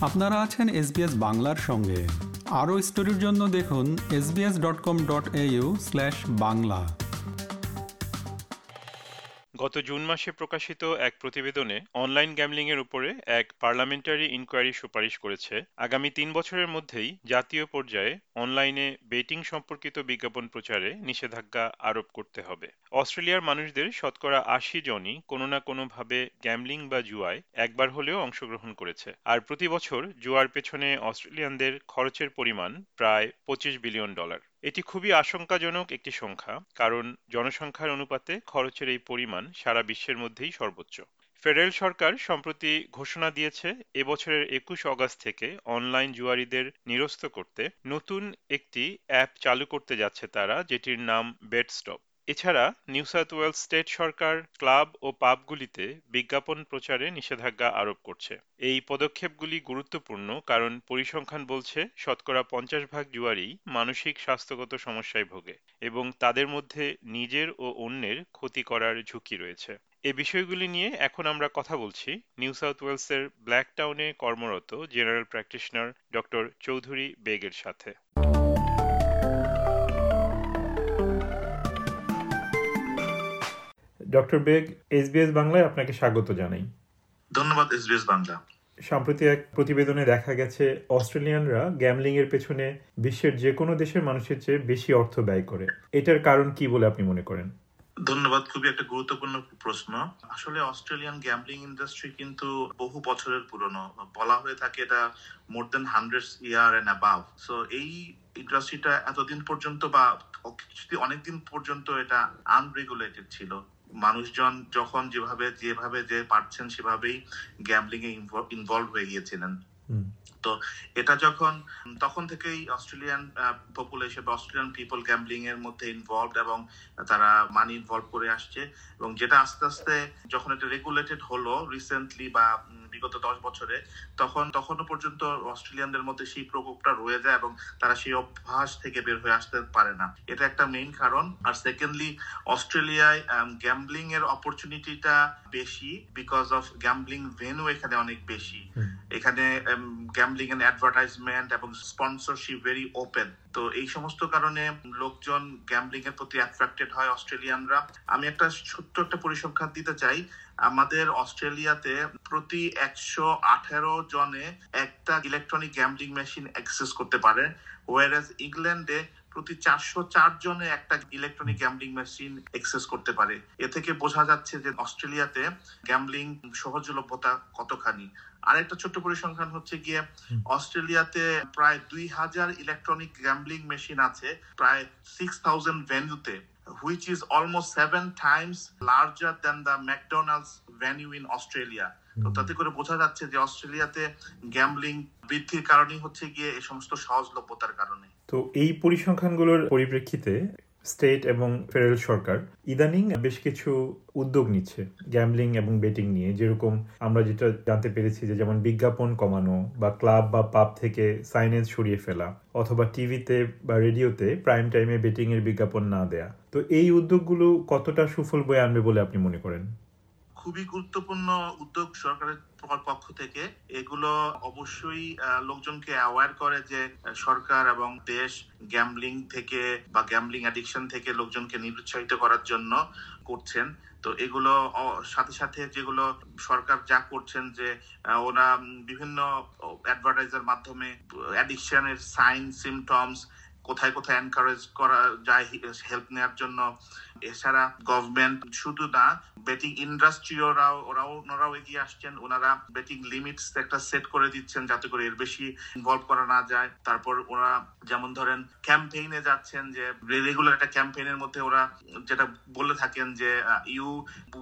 আপনারা আছেন এসবিএস বাংলার সঙ্গে। আরও স্টোরির জন্য দেখুন SBS dot com dot A U slash Bangla. গত জুন মাসে প্রকাশিত এক প্রতিবেদনে অনলাইন গ্যামলিংয়ের উপরে এক পার্লামেন্টারি ইনকোয়ারি সুপারিশ করেছে। আগামী তিন বছরের মধ্যেই জাতীয় পর্যায়ে অনলাইনে বেটিং সম্পর্কিত বিজ্ঞাপন প্রচারে নিষেধাজ্ঞা আরোপ করতে হবে। অস্ট্রেলিয়ার মানুষদের শতকরা আশি জনই কোনো না কোনোভাবে গ্যামলিং বা জুয়ায় একবার হলেও অংশগ্রহণ করেছে। আর প্রতি বছর জুয়ার পেছনে অস্ট্রেলিয়ানদের খরচের পরিমাণ প্রায় পঁচিশ বিলিয়ন ডলার। এটি খুবই আশঙ্কাজনক একটি সংখ্যা, কারণ জনসংখ্যার অনুপাতে খরচের এই পরিমাণ সারা বিশ্বের মধ্যেই সর্বোচ্চ। ফেডারেল সরকার সম্প্রতি ঘোষণা দিয়েছে, এবছরের একুশ অগাস্ট থেকে অনলাইন জুয়ারিদের নিরস্ত করতে নতুন একটি অ্যাপ চালু করতে যাচ্ছে তারা, যেটির নাম বেডস্টপ। এছাড়া নিউ সাউথ ওয়েলস স্টেট সরকার, ক্লাব ও পাবগুলিতে বিজ্ঞাপন প্রচারে নিষেধাজ্ঞা আরোপ করছে। এই পদক্ষেপগুলি গুরুত্বপূর্ণ কারণ পরিসংখ্যান বলছে, শতকরা পঞ্চাশ ভাগ জুয়ারি মানসিক স্বাস্থ্যগত সমস্যায় ভোগে এবং তাদের মধ্যে নিজের ও অন্যের ক্ষতি করার ঝুঁকি রয়েছে। এ বিষয়গুলি নিয়ে এখন আমরা কথা বলছি নিউ সাউথ ওয়েলসের ব্ল্যাক টাউনে কর্মরত জেনারেল প্র্যাকটিশনার ডক্টর চৌধুরী বেগের সাথে। ডক্টর বেগ এসবিএস বাংলায় আপনাকে স্বাগত জানাই। ধন্যবাদ এসবিএস বাংলা। সম্প্রতি এক প্রতিবেদনে দেখা গেছে অস্ট্রেলিয়ানরা গ্যামলিং এর পেছনে বিশ্বের যে কোনো দেশের মানুষের চেয়ে বেশি অর্থ ব্যয় করে। এটার কারণ কি বলে আপনি মনে করেন? ধন্যবাদ খুবই একটা গুরুত্বপূর্ণ প্রশ্ন। আসলে অস্ট্রেলিয়ান গ্যামলিং ইন্ডাস্ট্রি কিন্তু বহু বছরের পুরনো। বলা হয়ে থাকে এটা more than hundred year and above so এই ইন্ডাস্ট্রিটা এতদিন পর্যন্ত বা অনেকদিন পর্যন্ত এটা আনরেগুলেটেড ছিল মানুষজন যখন যেভাবে যেভাবে যে পারছেন সেভাবেই গ্যামলিং এ ইনভলভ হয়ে গিয়েছিলেন। তো এটা যখন তখন থেকেই অস্ট্রেলিয়ান পপুলেশন বা অস্ট্রেলিয়ান পিপল গ্যাম্বলিং এর মধ্যে ইনভলভ এবং তারা মানি ইনভলভ করে আসছে এবং যেটা আস্তে আস্তে যখন এটা রেগুলেটেড হলো রিসেন্টলি বা বিগত দশ বছরে, তখন তখনও পর্যন্ত অস্ট্রেলিয়ানদের মধ্যে সেই প্রকোপটা রয়ে যায় এবং তারা সেই অভ্যাস থেকে বের হয়ে আসতে পারে না। এটা একটা মেইন কারণ। আর সেকেন্ডলি অস্ট্রেলিয়ায় গ্যাম্বলিং এর অপরচুনিটিটা বেশি বিকজ অফ গ্যাম্বলিং ভেনু এখানে অনেক বেশি। এখানে গ্যাম্বলিং এন্ড অ্যাডভার্টাইজমেন্ট এবং স্পন্সরশিপ ভেরি ওপেন তো এই সমস্ত কারণে লোকজন গ্যাম্বলিং এর প্রতি অ্যাট্রাক্টেড হয় অস্ট্রেলিয়ানরা। আমি একটা ছোট্ট একটা পরিসংখ্যান দিতে চাই। আমাদের অস্ট্রেলিয়াতে প্রতি একশো আঠারো জনে একটা ইলেকট্রনিক গ্যামলিং মেশিন অ্যাক্সেস করতে পারে ওয়ারেজ ইংল্যান্ডে প্রতি চারশো চার জনে একটা ইলেকট্রনিক গ্যামলিং মেশিন এক্সেস করতে পারে। এ থেকে বোঝা যাচ্ছে যে অস্ট্রেলিয়াতে গ্যামলিং সহজলভ্যতা কতখানি। আরেকটা ছোট্ট পরিসংখ্যান হচ্ছে গিয়ে অস্ট্রেলিয়াতে প্রায় দুই হাজার ইলেকট্রনিক গ্যাম্বলিং মেশিন আছে প্রায় সিক্স থাউজেন্ড ভেন্যুতে which is almost seven times larger than the McDonald's venue in Australia. তো তাতে করে বোঝা যাচ্ছে যে অস্ট্রেলিয়াতে গ্যাম্বলিং বৃদ্ধির কারণই হচ্ছে গিয়ে এই সমস্ত সহজলভ্যতার কারণে। তো এই পরিসংখ্যানগুলোর পরিপ্রেক্ষিতে স্টেট এবং ফেডারেল সরকার ইদানিং বেশ কিছু উদ্যোগ নিচ্ছে গ্যামলিং এবং বেটিং নিয়ে। যেরকম আমরা যেটা জানতে পেরেছি যে যেমন বিজ্ঞাপন কমানো বা ক্লাব বা পাব থেকে সাইনেজ সরিয়ে ফেলা, অথবা টিভিতে বা রেডিওতে প্রাইম টাইমে বেটিং এর বিজ্ঞাপন না দেয়া। তো এই উদ্যোগগুলো কতটা সুফল বয়ে আনবে বলে আপনি মনে করেন? খুবই গুরুত্বপূর্ণ উদ্যোগ সরকারের পক্ষ থেকে। এগুলো অবশ্যই লোকজনকে অ্যাওয়ার করে যে সরকার এবং দেশ গ্যামলিং থেকে বা গ্যামলিং অ্যাডিকশন থেকে লোকজনকে নিরুৎসাহিত করার জন্য করছেন। তো এগুলো সাথে সাথে যেগুলো সরকার যা করছেন যে ওরা বিভিন্ন অ্যাডভার্টাইজার মাধ্যমে অ্যাডিকশনের সাইন সিমটমস কোথায় কোথায় এনকারেজ করা যায় হেল্প নেওয়ার জন্য। এছাড়া গভর্নমেন্ট শুধু না বেটিং ইন্ডাস্ট্রি ওরাও ওরাও, ওনারাও এগিয়ে আসছেন। ওনারা বেটিং লিমিটস একটা সেট করে দিচ্ছেন যাতে করে এর বেশি ইনভলভ করা না যায়। তারপর ওরা যেমন ধরেন ক্যাম্পেইনে যাচ্ছেন যে রেগুলার একটা ক্যাম্পেইনের মধ্যে ওরা যেটা বলে থাকেন যে you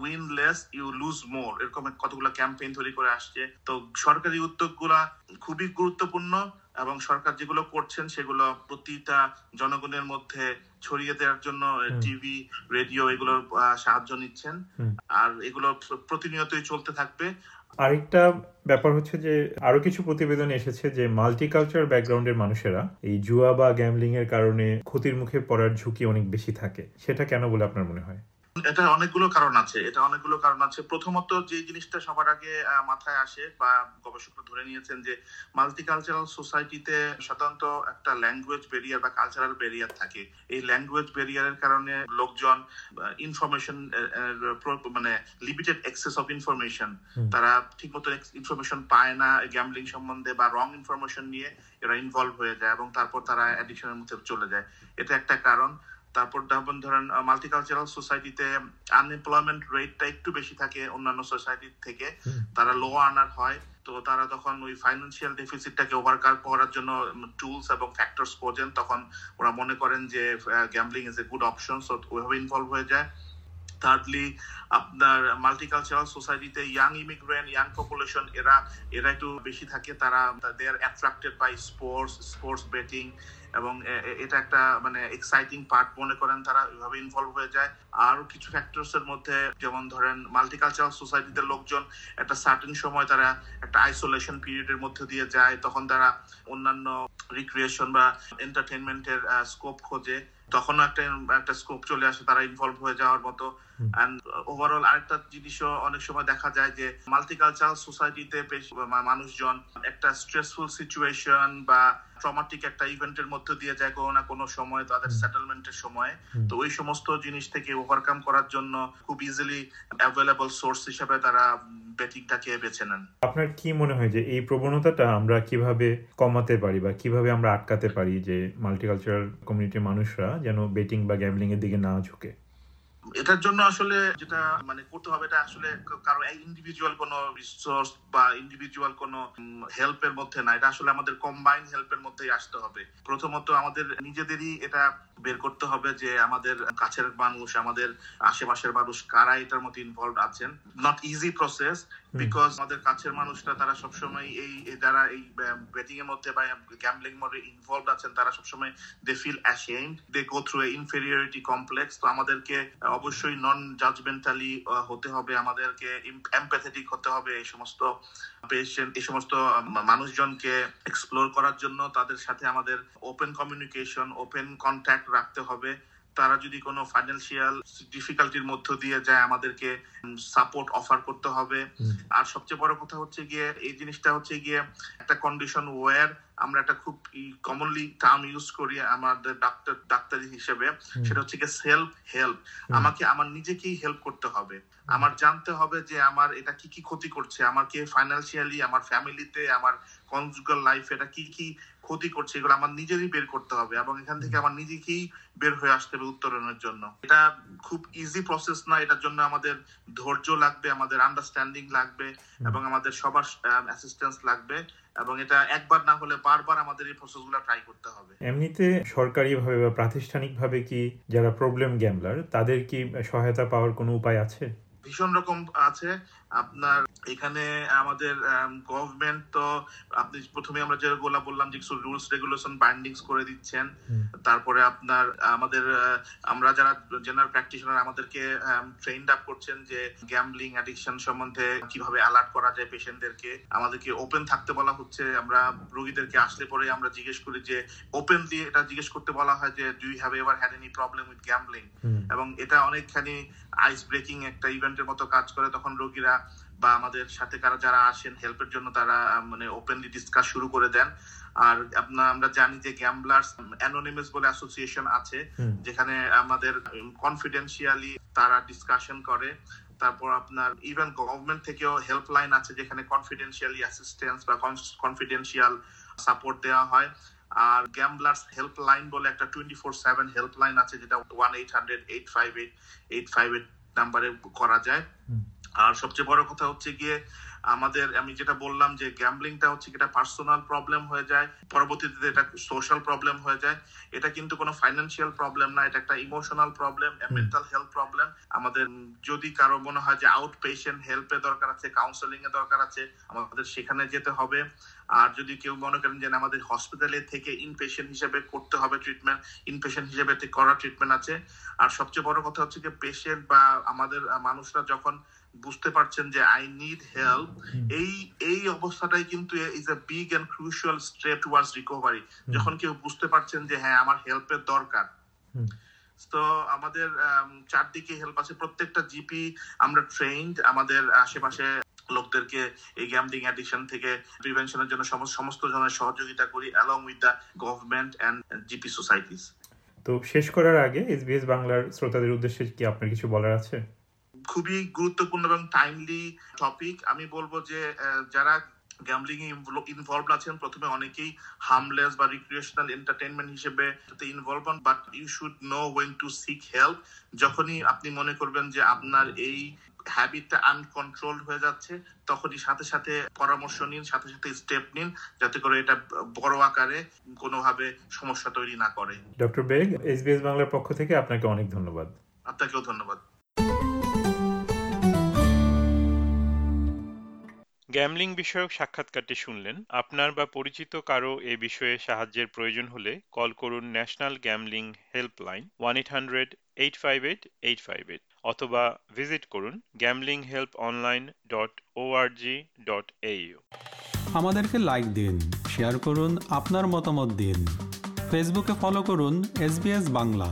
win less you lose more এরকম কতগুলো ক্যাম্পেইন তৈরি করে আসছে। তো সরকারি উদ্যোগগুলা খুবই গুরুত্বপূর্ণ। এবং সরকার যেগুলো করছেন সেগুলো প্রতিটা জনগণের মধ্যে ছড়িয়ে দেওয়ার জন্য টিভি রেডিও এগুলোর সাহায্য নিচ্ছেন। আর এগুলো প্রতিনিয়তই চলতে থাকবে। আরেকটা ব্যাপার হচ্ছে যে আরও কিছু প্রতিবেদন এসেছে যে মাল্টিকালচার ব্যাকগ্রাউন্ডের মানুষেরা এই জুয়া বা গ্যামলিং এর কারণে ক্ষতির মুখে পড়ার ঝুঁকি অনেক বেশি থাকে। সেটা কেন বলে আপনার মনে হয়? এটা অনেকগুলো কারণ আছে এটা অনেকগুলো কারণ আছে। প্রথমত যে জিনিসটা সবার আগে মাথায় আসে বা গবেষকরা ধরে নিয়েছেন যে মাল্টিকালচারাল সোসাইটিতে সাধারণত একটা ল্যাঙ্গুয়েজ ব্যারিয়ার বা কালচারাল ব্যারিয়ার থাকে। এই ল্যাঙ্গুয়েজ ব্যারিয়ারের কারণে লোকজন ইনফরমেশন মানে লিমিটেড অ্যাক্সেস অফ ইনফরমেশন তারা ঠিক মতো ইনফরমেশন পায় না গ্যামলিং সম্বন্ধে বা রং ইনফরমেশন নিয়ে এরা ইনভলভ হয়ে যায় এবং তারপর তারা অ্যাডিকশনের মধ্যে চলে যায়। এটা একটা কারণ। তারপর যেমন ধরেন মাল্টিকালচারাল সোসাইটিতে আনএমপ্লয়মেন্ট রেটটা একটু বেশি থাকে অন্যান্য সোসাইটির থেকে। তারা লো আর্নার হয়। তো তারা তখন ওই ফাইন্যান্সিয়াল ডেফিসিটটাকে ওভারকাম করার জন্য টুলস এবং ফ্যাক্টরস খোঁজেন। তখন ওরা মনে করেন যে gambling is a good option so ওইভাবে ইনভলভ হয়ে যায়। থার্ডলি আপনার মাল্টিকালচারাল সোসাইটিতে ইয়াং ইমিগ্রেন্ট ইয়াং পপুলেশন এরা এরা একটু বেশি থাকে। তারা they are attracted by sports sports betting এবং এটা একটা মানে এক্সাইটিং পার্ট মনে করেন তারা ওইভাবে ইনভলভ হয়ে যায়। আরও কিছু ফ্যাক্টরস এর মধ্যে, যেমন ধরেন মাল্টিকালচারাল সোসাইটিতে লোকজন একটা সার্টেন সময় তারা একটা আইসোলেশন পিরিয়ডের মধ্যে দিয়ে যায়, তখন তারা অন্যান্য রিক্রিয়েশন বা এন্টারটেনমেন্টের স্কোপ খোঁজে। তখনও একটা একটা স্কোপ চলে আসে তারা ইনভলভ হয়ে যাওয়ার মতো। অ্যান্ড ওভারঅল আরেকটা জিনিসও অনেক সময় দেখা যায় যে মাল্টিকালচারাল সোসাইটিতে মানুষজন একটা স্ট্রেসফুল সিচুয়েশন বা ট্রমাটিক একটা ইভেন্টের মধ্যে দিয়ে যায় কোনো না কোনো সময় তাদের সেটেলমেন্টের সময়। তো ওই সমস্ত জিনিস থেকে ওভারকাম করার জন্য খুব ইজিলি অ্যাভেলেবল সোর্স হিসেবে তারা বেটিংটাকে বেছে নেন। আপনার কি মনে হয় যে এই প্রবণতাটা আমরা কীভাবে কমাতে পারি বা কীভাবে আমরা আটকাতে পারি যে মাল্টিকালচারাল কমিউনিটির মানুষরা যেন বেটিং বা গ্যামলিং এর দিকে না ঝুঁকে? এটার জন্য আসলে যেটা মানে করতে হবে, এটা আসলে কারও ইন্ডিভিজুয়াল কোন রিসোর্স বা ইন্ডিভিজুয়াল কোন হেল্পের মধ্যে না। এটা আসলে আমাদের কম্বাইন হেল্পের মধ্যেই আসতে হবে। প্রথমত আমাদের নিজেদেরই এটা বের করতে হবে যে আমাদের কাছের মানুষ, আমাদের আশেপাশের মানুষ কারা এটার মধ্যে ইনভলভ আছেন। নট ইজি প্রসেস বিকজ আমাদের কাছের মানুষরা, তারা সবসময় এই যারা এই বেটিং এর মধ্যে বা গ্যাম্বলিং ইনভলভ আছেন, তারা সবসময় they feel ashamed they go through inferiority complex তো আমাদেরকে অবশ্যই নন জাজমেন্টালি হতে হবে, আমাদেরকে এমপ্যাথেটিক হতে হবে এই সমস্ত পেশেন্ট এই সমস্ত মানুষজনকে এক্সপ্লোর করার জন্য। তাদের সাথে আমাদের ওপেন কমিউনিকেশন ওপেন কন্ট্যাক্ট রাখতে হবে। তারা যদি কোনো ফাইন্যান্সিয়াল ডিফিকাল্টির মধ্য দিয়ে যায় আমাদেরকে সাপোর্ট অফার করতে হবে। আর সবচেয়ে বড় কথা হচ্ছে গিয়ে এই জিনিসটা হচ্ছে গিয়ে একটা কন্ডিশন ওয়ার আমরা একটা খুব কমনলি টার্ম ইউজ করি আমাদের ডাক্তার ডাক্তারি হিসেবে। সেটা হচ্ছে গিয়ে সেলফ হেল্প আমাকে আমার নিজেকেই হেল্প করতে হবে। আমার জানতে হবে যে আমার এটা কি কি ক্ষতি করছে? আমাকে ফাইন্যান্সিয়ালি আমার ফ্যামিলিতে আমার কনজুগাল লাইফ এটা কি কি ক্ষতি করছে এগুলো আমার নিজেরই বের করতে হবে এবং এখান থেকে আমার নিজেকেই বের হয়ে আসতে হবে উত্তরণের জন্য। এটা খুব ইজি প্রসেস না এটার জন্য আমাদের ধৈর্য লাগবে আমাদের আন্ডারস্ট্যান্ডিং লাগবে এবং আমাদের সবার অ্যাসিস্ট্যান্স লাগবে এবং এটা একবার না হলে বারবার আমাদের এই প্রসেসগুলো ট্রাই করতে হবে। এমনিতে সরকারিভাবে বা প্রাতিষ্ঠানিকভাবে কি যারা প্রবলেম গ্যামলার তাদের কি সহায়তা পাওয়ার কোনো উপায় আছে? ভীষণ রকম আছে। আপনার এখানে আমাদের গভর্নমেন্ট তো আপনি প্রথমে আমরা যেগুলো বললাম যে কিছু রুলস রেগুলেশন বাইন্ডিংস করে দিচ্ছেন। তারপরে আপনার আমাদের আমরা যারা জেনারেল প্র্যাকটিশনার আমাদেরকে ট্রেন্ড আপ করছেন যে গ্যামলিং অ্যাডিকশন সম্বন্ধে কীভাবে অ্যালার্ট করা যায় পেশেন্টদেরকে আমাদেরকে ওপেন থাকতে বলা হচ্ছে। আমরা রোগীদেরকে আসলে পরে আমরা জিজ্ঞেস করি যে ওপেনলি এটা জিজ্ঞেস করতে বলা হয় যে do you have ever had any problem with gambling এবং এটা অনেকখানি আইস ব্রেকিং একটা ইভেন্টের মতো কাজ করে। তখন রোগীরা বা আমাদের সাথে কারা যারা আসেন হেল্পের জন্য তারা মানে ওপেনলি ডিসকাস শুরু করে দেন। আর আপনার আমরা জানি যে গ্যাম্বলার্স অ্যানোনিমাস বলে অ্যাসোসিয়েশন আছে যেখানে আমাদের কনফিডেন্সিয়ালি তারা ডিসকাশন করে। তারপর আপনার ইভেন গভর্নমেন্ট থেকেও হেল্পলাইন আছে যেখানে কনফিডেন্সিয়ালি অ্যাসিস্ট্যান্স বা কনফিডেন্সিয়াল সাপোর্ট দেওয়া হয়। আর গ্যাম্বলার্স হেল্পলাইন বলে একটা টোয়েন্টি ফোর সেভেন হেল্পলাইন আছে যেটা one eight hundred eight five eight eight five eight নাম্বারে করা যায়। আর সবচেয়ে বড় কথা হচ্ছে গিয়ে আমাদের আমি যেটা বললাম যে গ্যাম্বলিংটা হচ্ছে এটা পার্সোনাল প্রবলেম হয়ে যায় পরবর্তীতে এটা সোশ্যাল প্রবলেম হয়ে যায়। এটা কিন্তু কোনো ফাইন্যান্সিয়াল প্রবলেম না এটা একটা emotional problem mental health problem আমাদের যদি কারও মনে হয় যে আউট পেশেন্ট হেল্পের দরকার আছে কাউন্সেলিং এর দরকার আছে আমাদের সেখানে যেতে হবে। আর যদি কেউ মনে করেন যে আমাদের হসপিটালে থেকে ইনপেশেন্ট হিসেবে করতে হবে ট্রিটমেন্ট ইনপেশেন্ট হিসেবে করা ট্রিটমেন্ট আছে। আর সবচেয়ে বড় কথা হচ্ছে যে পেশেন্ট বা আমাদের মানুষরা যখন বুঝতে পারছেন যে আই নিড হেল্প এই এই অবস্থাটাই কিন্তু is a big and crucial step towards recovery যখন কেউ বুঝতে পারছেন যে হ্যাঁ আমার হেল্পের দরকার। তো আমাদের চারদিকে হেল্প আছে। প্রত্যেকটা জিপি আমরা ট্রেন্ড আমাদের আশেপাশে লোকদেরকে এই গ্যামলিং অ্যাডিকশন থেকে প্রিভেনশনের জন্য সমস্ত জনের সহযোগিতা করি along with the government and GP societies তো শেষ করার আগে এসবিএস বাংলার শ্রোতাদের উদ্দেশ্যে কি আপনার কিছু বলার আছে? খুবই গুরুত্বপূর্ণ এবং টাইমলি টপিক আমি বলব যে যারা গ্যামলিং এ ইনভলভ আছেন প্রথমে অনেকেই হার্মলেস বা রিক্রিয়েশনাল এন্টারটেনমেন্ট হিসেবে ইনভলভ হন but you should know when to seek help যখনই আপনি মনে করবেন যে আপনার এই হ্যাবিটটা আনকন্ট্রোল হয়ে যাচ্ছে তখনই সাথে সাথে পরামর্শ নিন সাথে সাথে স্টেপ নিন যাতে করে এটা বড় আকারে কোনোভাবে সমস্যা তৈরি না করে। ডক্টর বেগ এসবিএস বাংলার পক্ষ থেকে আপনাকে অনেক ধন্যবাদ। আপনাকেও ধন্যবাদ। গ্যামলিং বিষয়ক সাক্ষাৎকারটি শুনলেন। আপনার বা পরিচিত কারও এ বিষয়ে সাহায্যের প্রয়োজন হলে কল করুন national gambling helpline one eight hundred eight five eight eight five eight অথবা ভিজিট করুন gambling help online dot ORG dot AU আমাদেরকে লাইক দিন শেয়ার করুন, আপনার মতামত দিন। ফেসবুকে ফলো করুন এস বাংলা